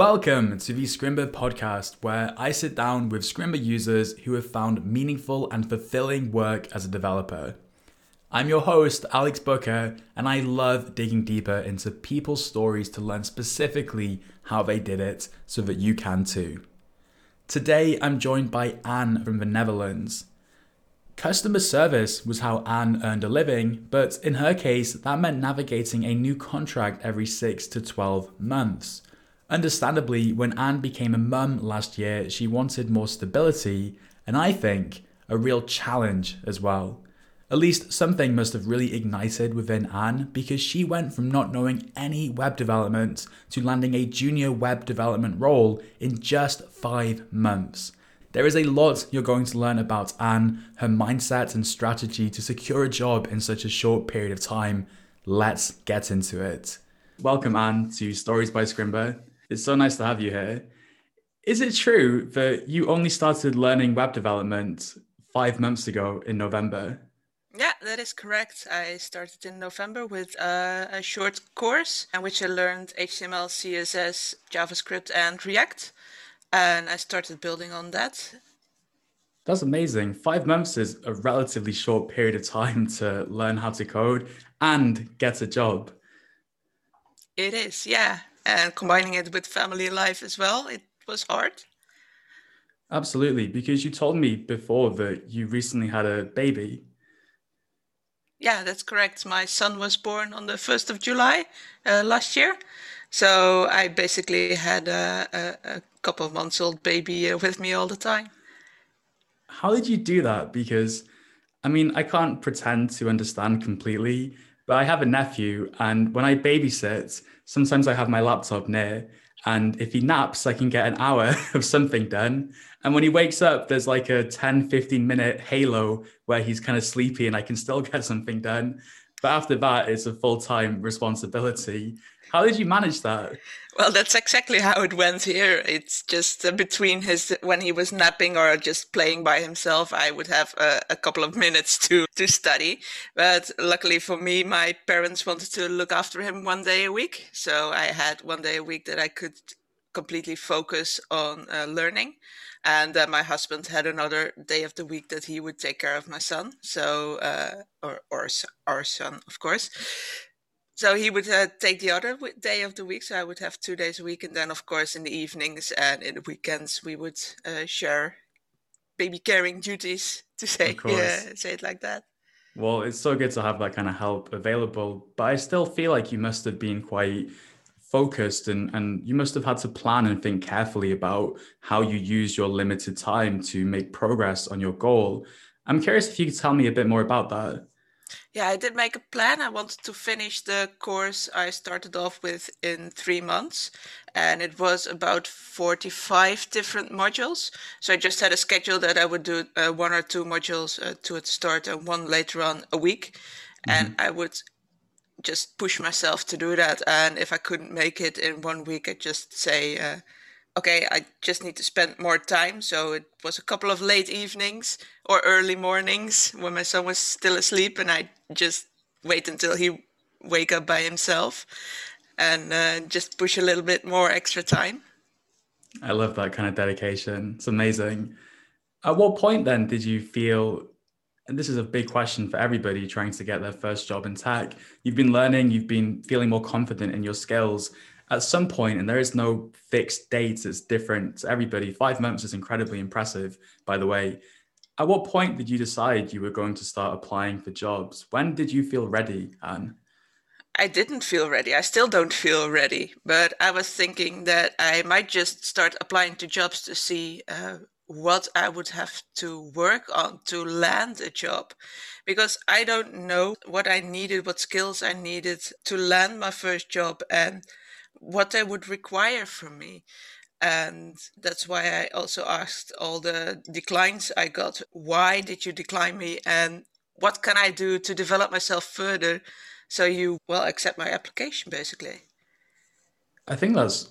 Welcome to the Scrimba podcast, where I sit down with Scrimba users who have found meaningful and fulfilling work as a developer. I'm your host, Alex Booker, and I love digging deeper into people's stories to learn specifically how they did it so that you can too. Today, I'm joined by Anne from the Netherlands. Customer service was how Anne earned a living, but in her case, that meant navigating a new contract every 6 to 12 months. Understandably, when Anne became a mum last year, she wanted more stability, and I think a real challenge as well. At least something must have really ignited within Anne because she went from not knowing any web development to landing a junior web development role in just five months. There is a lot you're going to learn about Anne, her mindset and strategy to secure a job in such a short period of time. Let's get into it. Welcome, Anne, to Stories by Scrimba. It's so nice to have you here. Is it true that you only started learning web development five months ago in November? Yeah, that is correct. I started in November with uh, a short course in which I learned HTML, CSS, JavaScript, and React. And I started building on that. That's amazing. Five months is a relatively short period of time to learn how to code and get a job. It is, yeah and combining it with family life as well, it was hard. Absolutely, because you told me before that you recently had a baby. Yeah, that's correct. My son was born on the 1st of July uh, last year. So I basically had a, a, a couple of months old baby uh, with me all the time. How did you do that? Because, I mean, I can't pretend to understand completely, but I have a nephew, and when I babysit, sometimes I have my laptop near, and if he naps, I can get an hour of something done. And when he wakes up, there's like a 10, 15 minute halo where he's kind of sleepy and I can still get something done. But after that, it's a full time responsibility. How did you manage that? Well, that's exactly how it went here. It's just uh, between his when he was napping or just playing by himself, I would have a, a, couple of minutes to to study. But luckily for me, my parents wanted to look after him one day a week, so I had one day a week that I could completely focus on uh, learning. And uh, my husband had another day of the week that he would take care of my son. So, uh, or, or our son, of course. So he would uh, take the other day of the week. So I would have two days a week. And then, of course, in the evenings and in the weekends, we would uh, share baby caring duties to say, yeah, say it like that. Well, it's so good to have that kind of help available. But I still feel like you must have been quite focused and, and you must have had to plan and think carefully about how you use your limited time to make progress on your goal. I'm curious if you could tell me a bit more about that. Yeah, I did make a plan. I wanted to finish the course I started off with in three months, and it was about 45 different modules. So I just had a schedule that I would do uh, one or two modules, uh, two at the start and one later on a week. Mm-hmm. And I would just push myself to do that. And if I couldn't make it in one week, I just say, uh, okay, I just need to spend more time. So it was a couple of late evenings or early mornings when my son was still asleep, and I just wait until he wake up by himself and uh, just push a little bit more extra time. I love that kind of dedication. It's amazing. At what point then did you feel and this is a big question for everybody trying to get their first job in tech. You've been learning, you've been feeling more confident in your skills. At some point, and there is no fixed date, it's different to everybody. Five months is incredibly impressive, by the way. At what point did you decide you were going to start applying for jobs? When did you feel ready, Anne? I didn't feel ready. I still don't feel ready, but I was thinking that I might just start applying to jobs to see uh, what I would have to work on to land a job because I don't know what I needed, what skills I needed to land my first job and what they would require from me. And that's why I also asked all the declines I got. Why did you decline me? And what can I do to develop myself further so you will accept my application basically? I think that's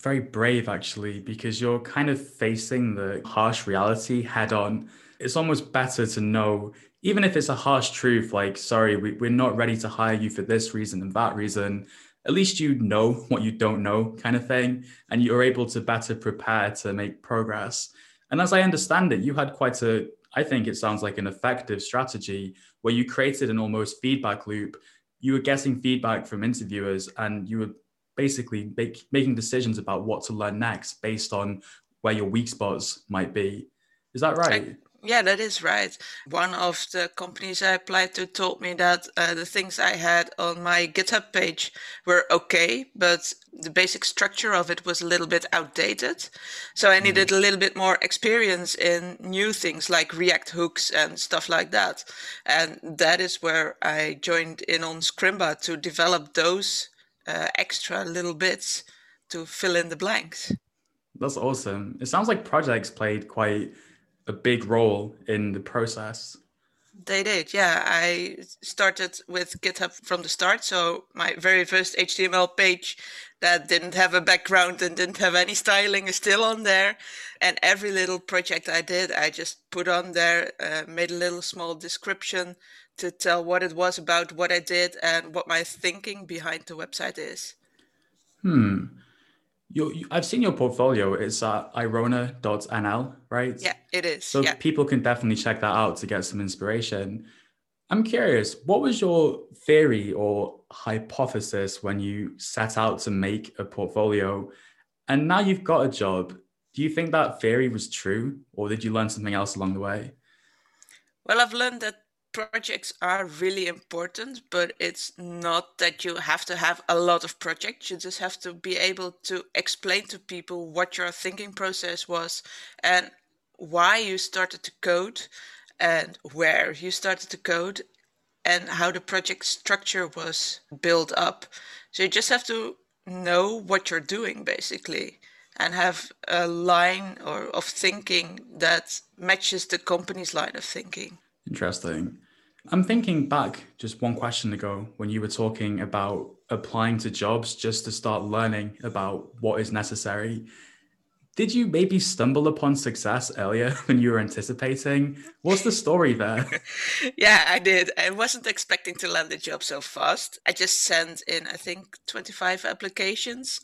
very brave actually because you're kind of facing the harsh reality head on. It's almost better to know even if it's a harsh truth like sorry we, we're not ready to hire you for this reason and that reason at least you know what you don't know kind of thing and you're able to better prepare to make progress. And as i understand it you had quite a i think it sounds like an effective strategy where you created an almost feedback loop. You were getting feedback from interviewers and you were basically make, making decisions about what to learn next based on where your weak spots might be. Is that right yeah, that is right. One of the companies I applied to told me that uh, the things I had on my GitHub page were okay, but the basic structure of it was a little bit outdated. So I needed mm-hmm. a little bit more experience in new things like React hooks and stuff like that. And that is where I joined in on Scrimba to develop those uh, extra little bits to fill in the blanks. That's awesome. It sounds like projects played quite a big role in the process. They did, yeah. I started with GitHub from the start. So my very first HTML page that didn't have a background and didn't have any styling is still on there. And every little project I did, I just put on there, uh, made a little small description to tell what it was about what I did and what my thinking behind the website is. Hmm. You, I've seen your portfolio. It's at irona.nl, right? Yeah, it is. So yeah. people can definitely check that out to get some inspiration. I'm curious, what was your theory or hypothesis when you set out to make a portfolio? And now you've got a job. Do you think that theory was true, or did you learn something else along the way? Well, I've learned that projects are really important, but it's not that you have to have a lot of projects. You just have to be able to explain to people what your thinking process was and why you started to code and where you started to code and how the project structure was built up. So you just have to know what you're doing basically and have a line or of thinking that matches the company's line of thinking. Interesting. I'm thinking back just one question ago when you were talking about applying to jobs just to start learning about what is necessary. Did you maybe stumble upon success earlier than you were anticipating? What's the story there? yeah, I did. I wasn't expecting to land a job so fast. I just sent in, I think, 25 applications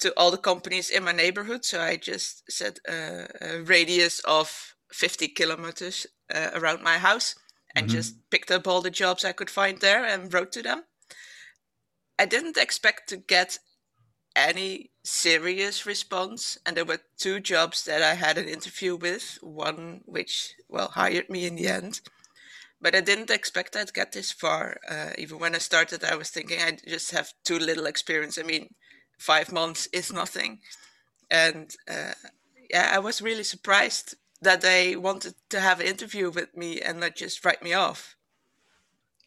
to all the companies in my neighborhood. So I just set a, a radius of 50 kilometers uh, around my house and mm-hmm. just picked up all the jobs I could find there and wrote to them. I didn't expect to get any serious response, and there were two jobs that I had an interview with, one which, well, hired me in the end. But I didn't expect I'd get this far. Uh, even when I started, I was thinking I just have too little experience. I mean, five months is nothing. And uh, yeah, I was really surprised that they wanted to have an interview with me and not just write me off.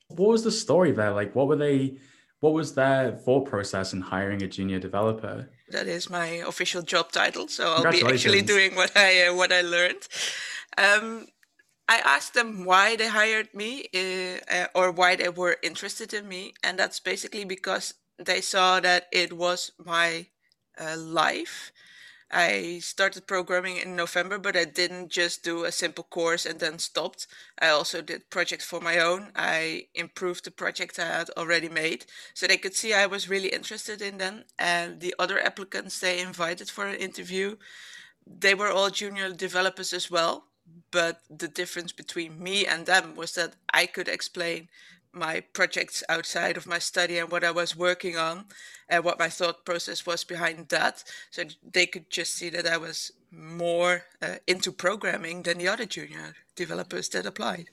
What was the story there? Like, what were they? What was their thought process in hiring a junior developer? That is my official job title, so I'll be actually doing what I uh, what I learned. Um, I asked them why they hired me uh, uh, or why they were interested in me, and that's basically because they saw that it was my uh, life I started programming in November, but I didn't just do a simple course and then stopped. I also did projects for my own. I improved the project I had already made so they could see I was really interested in them. And the other applicants they invited for an interview, they were all junior developers as well. But the difference between me and them was that I could explain my projects outside of my study and what I was working on and what my thought process was behind that. So they could just see that I was more uh, into programming than the other junior developers that applied.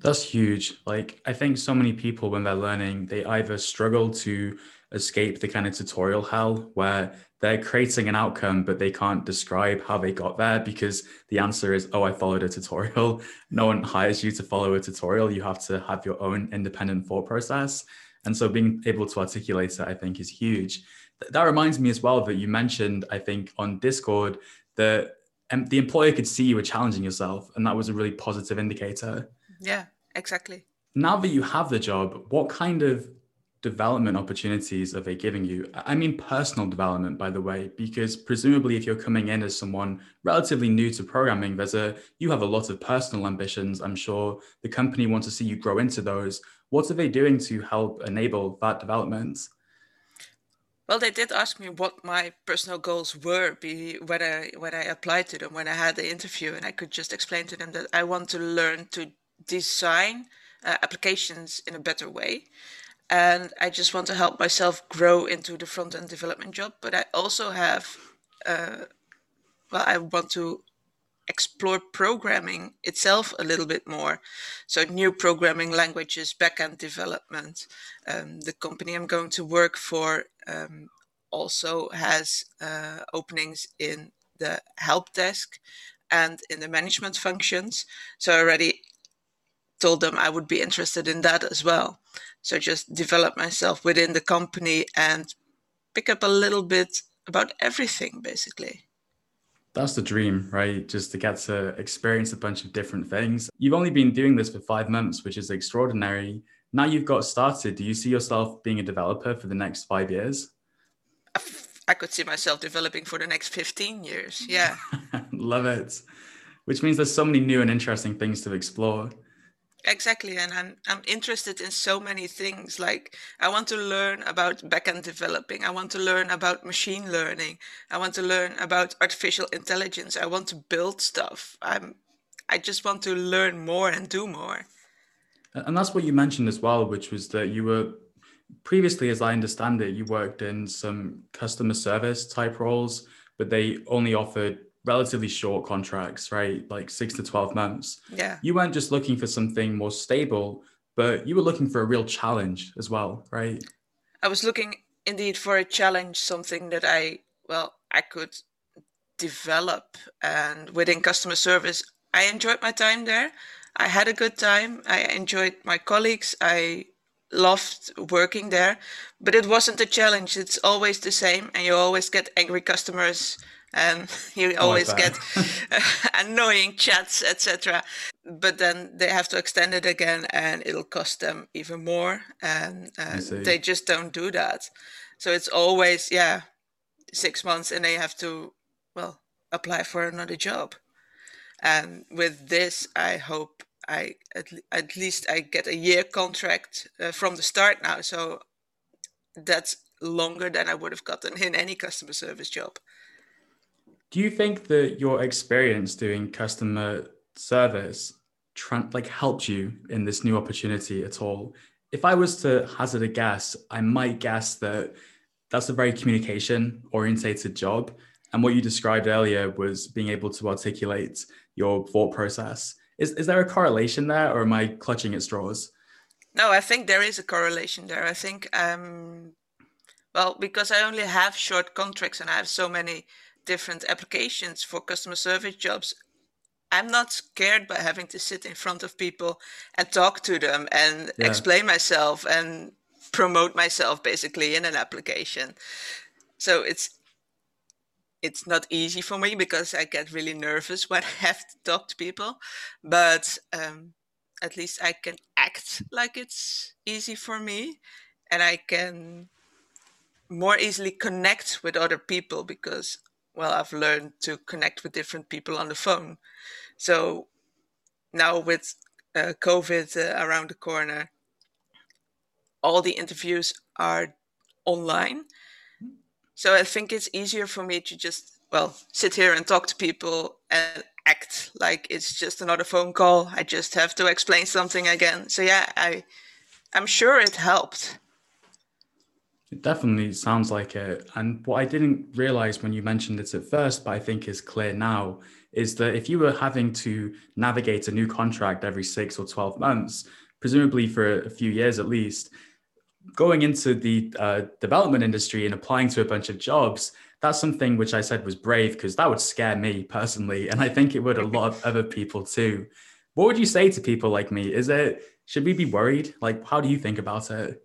That's huge. Like, I think so many people, when they're learning, they either struggle to escape the kind of tutorial hell where they're creating an outcome, but they can't describe how they got there because the answer is, oh, I followed a tutorial. No one hires you to follow a tutorial. You have to have your own independent thought process. And so being able to articulate it, I think, is huge. That reminds me as well that you mentioned, I think, on Discord that um, the employer could see you were challenging yourself, and that was a really positive indicator. Yeah, exactly. Now that you have the job, what kind of development opportunities are they giving you? I mean, personal development, by the way, because presumably if you're coming in as someone relatively new to programming, there's a you have a lot of personal ambitions. I'm sure the company wants to see you grow into those. What are they doing to help enable that development? Well, they did ask me what my personal goals were be, when I when I applied to them when I had the interview, and I could just explain to them that I want to learn to design uh, applications in a better way, and I just want to help myself grow into the front end development job. But I also have, uh, well, I want to explore programming itself a little bit more. So, new programming languages, backend development. Um, the company I'm going to work for um, also has uh, openings in the help desk and in the management functions. So, I already told them I would be interested in that as well. So, just develop myself within the company and pick up a little bit about everything basically that's the dream, right? Just to get to experience a bunch of different things. You've only been doing this for five months, which is extraordinary. Now you've got started. Do you see yourself being a developer for the next five years? I could see myself developing for the next 15 years. Yeah. Love it. Which means there's so many new and interesting things to explore. Exactly, and I'm I'm interested in so many things. Like I want to learn about backend developing. I want to learn about machine learning. I want to learn about artificial intelligence. I want to build stuff. I'm I just want to learn more and do more. And that's what you mentioned as well, which was that you were previously, as I understand it, you worked in some customer service type roles, but they only offered relatively short contracts, right? Like six to 12 months. Yeah. You weren't just looking for something more stable, but you were looking for a real challenge as well, right? I was looking indeed for a challenge, something that I, well, I could develop. And within customer service, I enjoyed my time there. I had a good time. I enjoyed my colleagues. I loved working there, but it wasn't a challenge. It's always the same, and you always get angry customers and you oh, always get annoying chats etc but then they have to extend it again and it'll cost them even more and uh, they just don't do that. So it's always yeah six months and they have to well apply for another job. And with this i hope i at, at least i get a year contract uh, from the start now. So that's longer than i would have gotten in any customer service job do you think that your experience doing customer service like helped you in this new opportunity at all? If I was to hazard a guess, I might guess that that's a very communication orientated job. And what you described earlier was being able to articulate your thought process. Is, is there a correlation there or am I clutching at straws? No, I think there is a correlation there. I think, um, well, because I only have short contracts and I have so many different applications for customer service jobs i'm not scared by having to sit in front of people and talk to them and yeah. explain myself and promote myself basically in an application so it's it's not easy for me because i get really nervous when i have to talk to people but um, at least i can act like it's easy for me and i can more easily connect with other people because well, I've learned to connect with different people on the phone. So now with uh, COVID uh, around the corner, all the interviews are online. So I think it's easier for me to just, well, sit here and talk to people and act like it's just another phone call. I just have to explain something again. So yeah, I, I'm sure it helped. It definitely sounds like it. And what I didn't realize when you mentioned it at first, but I think is clear now, is that if you were having to navigate a new contract every six or 12 months, presumably for a few years at least, going into the uh, development industry and applying to a bunch of jobs, that's something which I said was brave because that would scare me personally. And I think it would a lot of other people too. What would you say to people like me? Is it, should we be worried? Like, how do you think about it?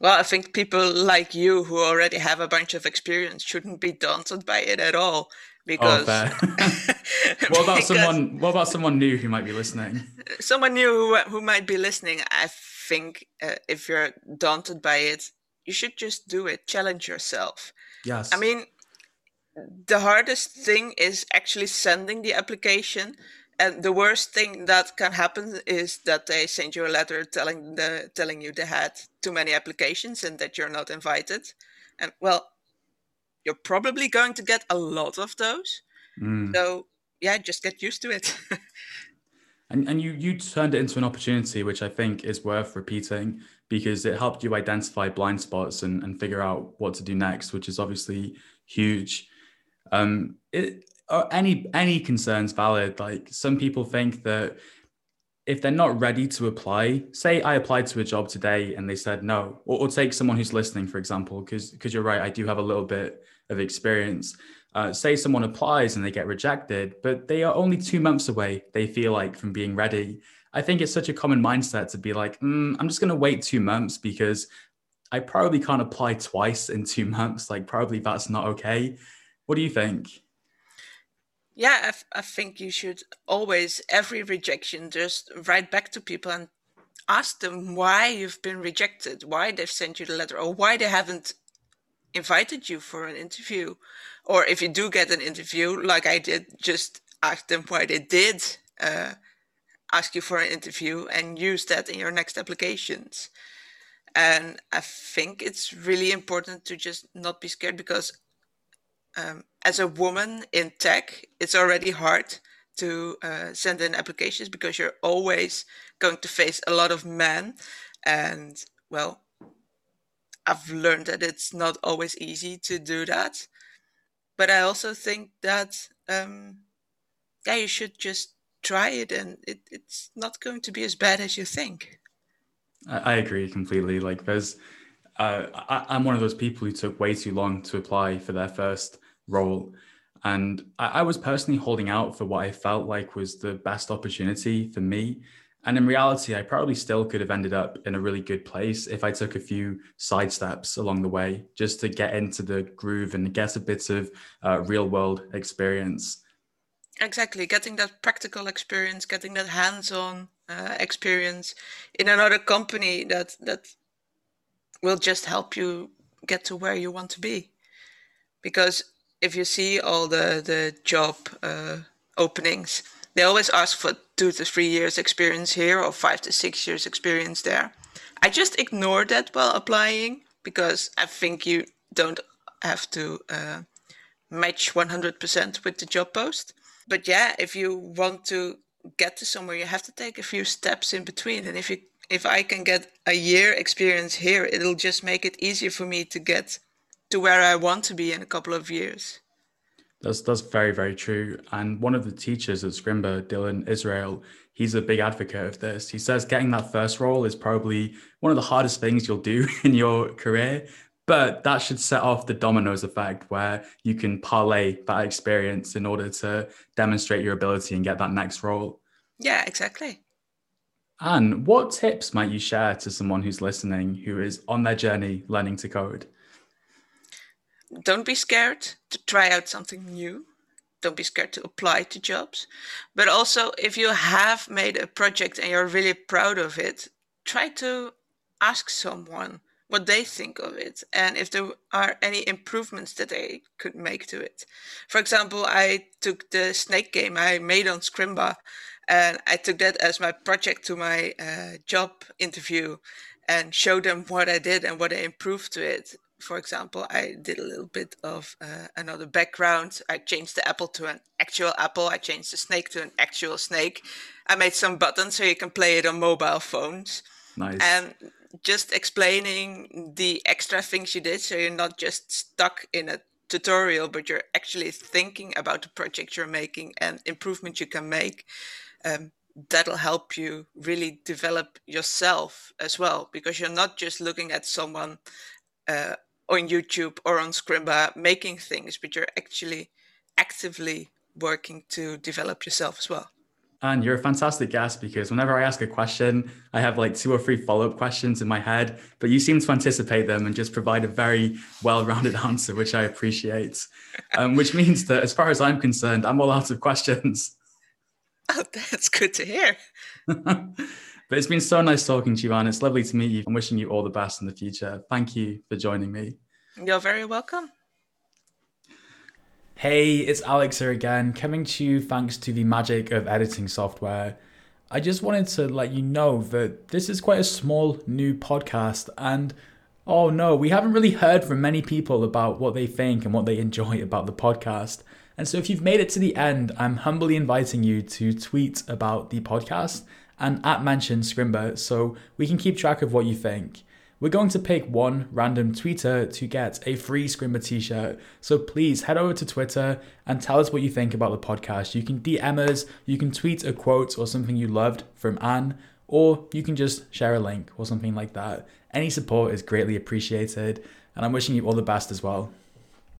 Well, I think people like you who already have a bunch of experience shouldn't be daunted by it at all. Oh, because oh, what about because someone? What about someone new who might be listening? Someone new who, who might be listening. I think uh, if you're daunted by it, you should just do it. Challenge yourself. Yes. I mean, the hardest thing is actually sending the application and the worst thing that can happen is that they send you a letter telling the telling you they had too many applications and that you're not invited And well, you're probably going to get a lot of those. Mm. So yeah, just get used to it. and and you you turned it into an opportunity, which I think is worth repeating because it helped you identify blind spots and, and figure out what to do next, which is obviously huge. Um, it, any any concerns valid? Like some people think that if they're not ready to apply, say I applied to a job today and they said no, or, or take someone who's listening, for example, because because you're right, I do have a little bit of experience. Uh, say someone applies and they get rejected, but they are only two months away, they feel like, from being ready. I think it's such a common mindset to be like, mm, I'm just going to wait two months because I probably can't apply twice in two months. Like, probably that's not okay. What do you think? Yeah, I, think you should always, every rejection, just write back to people and ask them why you've been rejected, why they've sent you the letter, or why they haven't invited you for an interview. Or if you do get an interview, like I did, just ask them why they did uh, ask you for an interview and use that in your next applications. And I think it's really important to just not be scared because um, as a woman in tech, it's already hard to uh, send in applications because you're always going to face a lot of men. And well, I've learned that it's not always easy to do that. But I also think that, um, yeah, you should just try it and it, it's not going to be as bad as you think. I, I agree completely. Like, there's, uh, I, I'm one of those people who took way too long to apply for their first role. And I, I was personally holding out for what I felt like was the best opportunity for me and in reality, I probably still could have ended up in a really good place if I took a few side steps along the way just to get into the groove and get a bit of uh, real world experience. Exactly, getting that practical experience, getting that hands-on uh, experience in another company that that will just help you get to where you want to be. Because if you see all the the job uh, openings, they always ask for two to three years experience here or five to six years experience there. I just ignore that while applying because I think you don't have to uh, match 100% with the job post. But yeah, if you want to get to somewhere, you have to take a few steps in between. And if you if I can get a year experience here, it'll just make it easier for me to get to where I want to be in a couple of years. That's that's very very true. And one of the teachers at Scrimba, Dylan Israel, he's a big advocate of this. He says getting that first role is probably one of the hardest things you'll do in your career, but that should set off the dominoes effect where you can parlay that experience in order to demonstrate your ability and get that next role. Yeah, exactly. And what tips might you share to someone who's listening who is on their journey learning to code? don't be scared to try out something new. Don't be scared to apply to jobs. But also, if you have made a project and you're really proud of it, try to ask someone what they think of it and if there are any improvements that they could make to it. For example, I took the snake game I made on Scrimba and I took that as my project to my uh, job interview and showed them what I did and what I improved to it for example, I did a little bit of uh, another background. I changed the apple to an actual apple. I changed the snake to an actual snake. I made some buttons so you can play it on mobile phones. Nice. And just explaining the extra things you did so you're not just stuck in a tutorial, but you're actually thinking about the project you're making and improvement you can make. Um, that'll help you really develop yourself as well because you're not just looking at someone uh, on YouTube or on Scrimba making things, but you're actually actively working to develop yourself as well. And you're a fantastic guest because whenever I ask a question, I have like two or three follow up questions in my head, but you seem to anticipate them and just provide a very well rounded answer, which I appreciate. Um, which means that as far as I'm concerned, I'm all out of questions. Oh, that's good to hear. But it's been so nice talking to you, Anne. It's lovely to meet you. I'm wishing you all the best in the future. Thank you for joining me. You're very welcome. Hey, it's Alex here again, coming to you thanks to the magic of editing software. I just wanted to let you know that this is quite a small new podcast and Oh no, we haven't really heard from many people about what they think and what they enjoy about the podcast. And so if you've made it to the end, I'm humbly inviting you to tweet about the podcast and at mention Scrimba so we can keep track of what you think. We're going to pick one random tweeter to get a free Scrimba t shirt. So please head over to Twitter and tell us what you think about the podcast. You can DM us, you can tweet a quote or something you loved from Anne, or you can just share a link or something like that. Any support is greatly appreciated, and I'm wishing you all the best as well.